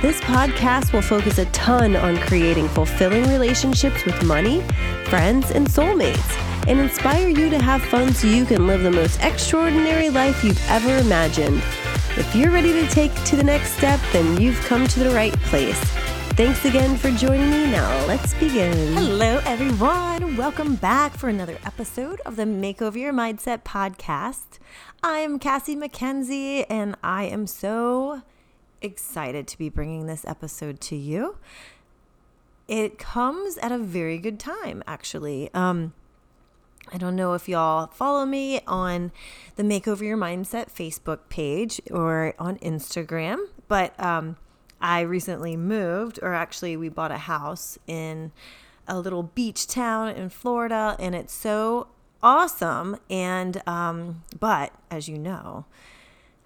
This podcast will focus a ton on creating fulfilling relationships with money, friends, and soulmates and inspire you to have fun so you can live the most extraordinary life you've ever imagined. If you're ready to take to the next step, then you've come to the right place. Thanks again for joining me. Now, let's begin. Hello, everyone. Welcome back for another episode of the Makeover Your Mindset podcast. I am Cassie McKenzie, and I am so excited to be bringing this episode to you. It comes at a very good time, actually. Um, I don't know if y'all follow me on the Makeover Your Mindset Facebook page or on Instagram, but um, I recently moved, or actually, we bought a house in a little beach town in Florida, and it's so awesome. And, um, but as you know,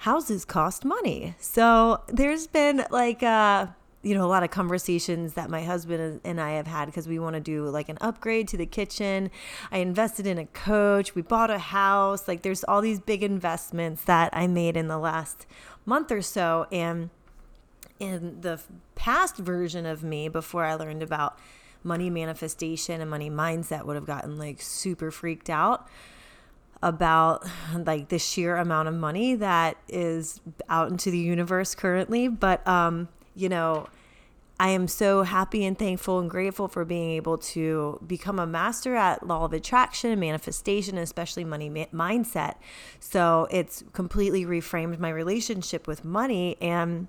houses cost money. So there's been like, uh, you know, a lot of conversations that my husband and I have had because we want to do like an upgrade to the kitchen. I invested in a coach. We bought a house. Like, there's all these big investments that I made in the last month or so. And in the past version of me, before I learned about money manifestation and money mindset, would have gotten like super freaked out about like the sheer amount of money that is out into the universe currently. But, um, you know, I am so happy and thankful and grateful for being able to become a master at law of attraction and manifestation, especially money ma- mindset. So it's completely reframed my relationship with money. And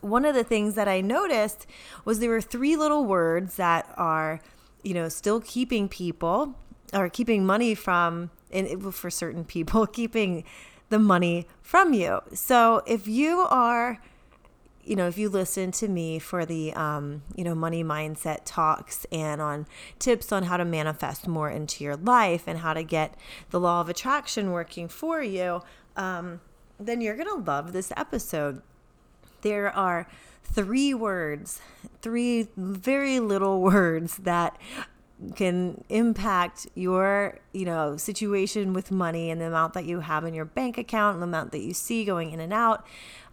one of the things that I noticed was there were three little words that are, you know, still keeping people or keeping money from, and it, for certain people, keeping the money from you. So if you are, you know, if you listen to me for the, um, you know, money mindset talks and on tips on how to manifest more into your life and how to get the law of attraction working for you, um, then you're going to love this episode. There are three words, three very little words that can impact your you know situation with money and the amount that you have in your bank account and the amount that you see going in and out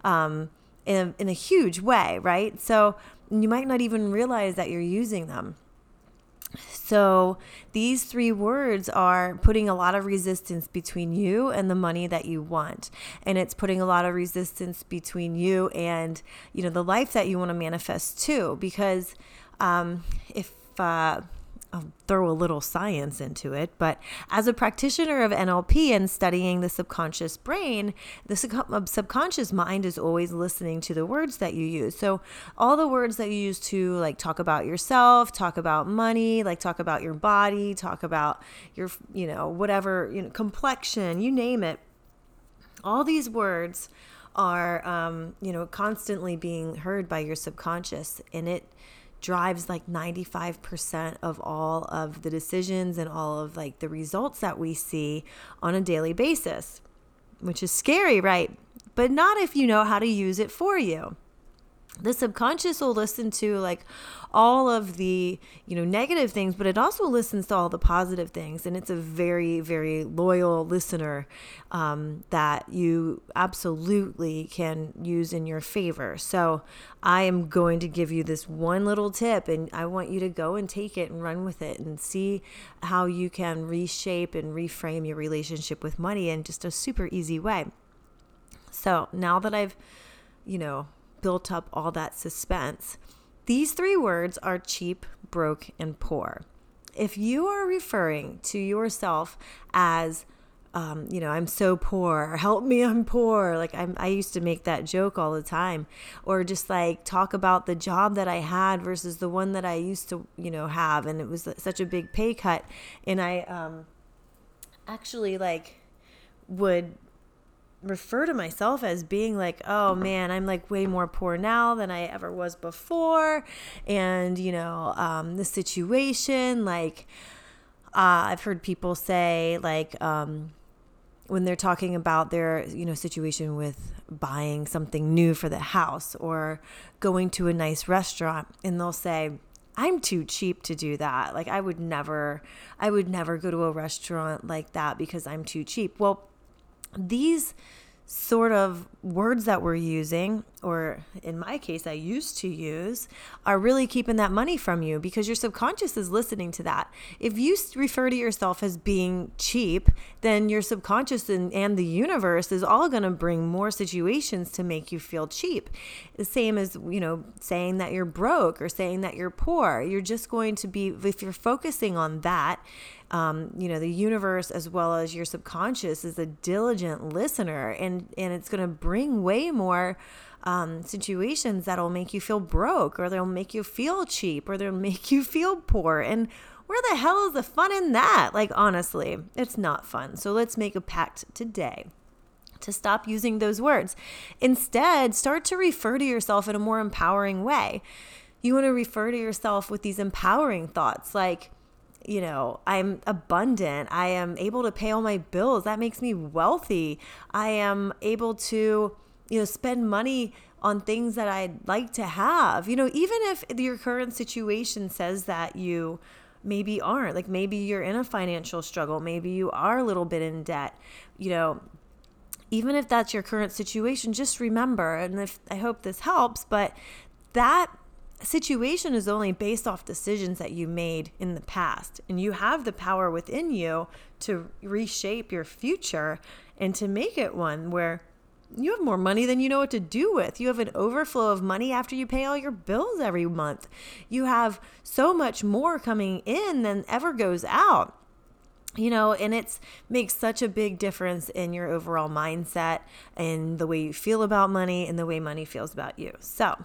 um, in a, in a huge way, right? So you might not even realize that you're using them. So, these three words are putting a lot of resistance between you and the money that you want. And it's putting a lot of resistance between you and, you know, the life that you want to manifest too. Because um, if, uh, I'll throw a little science into it, but as a practitioner of NLP and studying the subconscious brain, the subconscious mind is always listening to the words that you use. So, all the words that you use to like talk about yourself, talk about money, like talk about your body, talk about your, you know, whatever, you know, complexion, you name it, all these words are, um, you know, constantly being heard by your subconscious, and it drives like 95% of all of the decisions and all of like the results that we see on a daily basis, which is scary, right? But not if you know how to use it for you the subconscious will listen to like all of the you know negative things but it also listens to all the positive things. And it's a very very loyal listener um, that you absolutely can use in your favor. So i am going to give you this one little tip and i want you to go and take it and run with it and see how you can reshape and reframe your relationship with money in just a super easy way. So now that i've you know built up all that suspense. These three words are cheap, broke, and poor. If you are referring to yourself as, um, you know, I'm so poor, help me, I'm poor. Like I'm, I used to make that joke all the time, or just like talk about the job that I had versus the one that I used to, you know, have, and it was such a big pay cut. And I um, actually like would refer to myself as being like, oh man, I'm like way more poor now than I ever was before. And, you know, um, the situation, like, uh, I've heard people say, like, um, when they're talking about their you know situation with buying something new for the house or going to a nice restaurant and they'll say I'm too cheap to do that. Like I would never I would never go to a restaurant like that because I'm too cheap. Well, these sort of words that we're using, or in my case, I used to use, are really keeping that money from you because your subconscious is listening to that. If you refer to yourself as being cheap, then your subconscious and, and the universe is all going to bring more situations to make you feel cheap. The same as, you know, saying that you're broke or saying that you're poor. You're just going to be, if you're focusing on that, um, you know the universe as well as your subconscious is a diligent listener and and it's going to bring way more um, situations that'll make you feel broke or they'll make you feel cheap or they'll make you feel poor and where the hell is the fun in that like honestly it's not fun so let's make a pact today to stop using those words. Instead, start to refer to yourself in a more empowering way. You want to refer to yourself with these empowering thoughts like, you know, I'm abundant. I am able to pay all my bills. That makes me wealthy. I am able to, you know, spend money on things that I'd like to have. You know, even if your current situation says that you maybe aren't, like maybe you're in a financial struggle, maybe you are a little bit in debt, you know, even if that's your current situation, just remember, and if I hope this helps, but that situation is only based off decisions that you made in the past. And you have the power within you to reshape your future and to make it one where you have more money than you know what to do with. You have an overflow of money after you pay all your bills every month. You have so much more coming in than ever goes out. You know, and it's makes such a big difference in your overall mindset and the way you feel about money and the way money feels about you. So,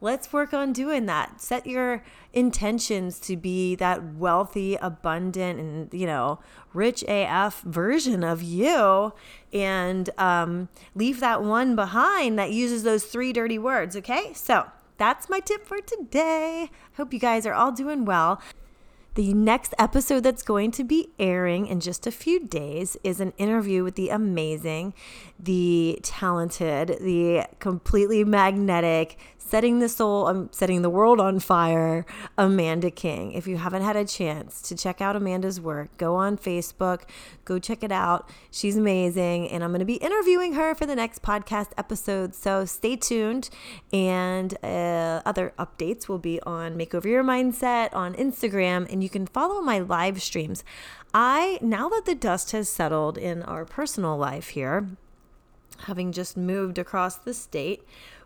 let's work on doing that. Set your intentions to be that wealthy, abundant, and, you know, rich AF version of you and um, leave that one behind that uses those three dirty words. Okay. So that's my tip for today. Hope you guys are all doing well. The next episode that's going to be airing in just a few days is an interview with the amazing, the talented, the completely magnetic, setting the soul, um, setting the world on fire, Amanda King. If you haven't had a chance to check out Amanda's work, go on Facebook, go check it out. She's amazing. And I'm going to be interviewing her for the next podcast episode. So stay tuned. And uh, other updates will be on Makeover Your Mindset on Instagram. And you can follow my live streams. I, now that the dust has settled in our personal life here, having just moved across the state,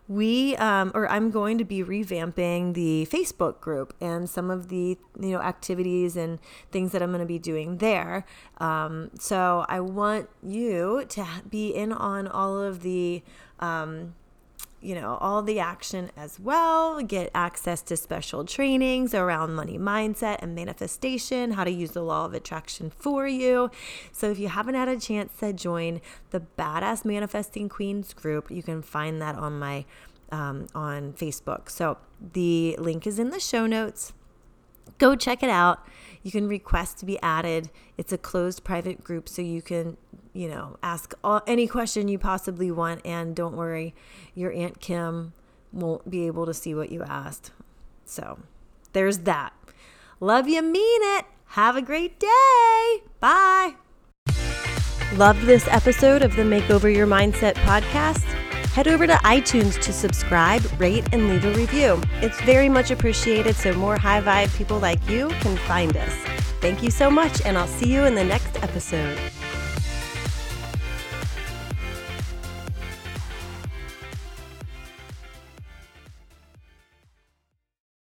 we um, or i'm going to be revamping the facebook group and some of the you know activities and things that i'm going to be doing there um, so i want you to be in on all of the um, you know, all the action as well, get access to special trainings around money mindset and manifestation, how to use the law of attraction for you. So if you haven't had a chance to join the Badass Manifesting Queens group, you can find that on my um, on Facebook. So the link is in the show notes. Go check it out. You can request to be added. It's a closed private group, so you can, you know, ask all, any question you possibly want. And don't worry, your Aunt Kim won't be able to see what you asked. So there's that. Love you, mean it. Have a great day. Bye. Loved this episode of the Makeover Your Mindset podcast? Head over to iTunes to subscribe, rate, and leave a review. It's very much appreciated so more high vibe people like you can find us. Thank you so much, and I'll see you in the next episode.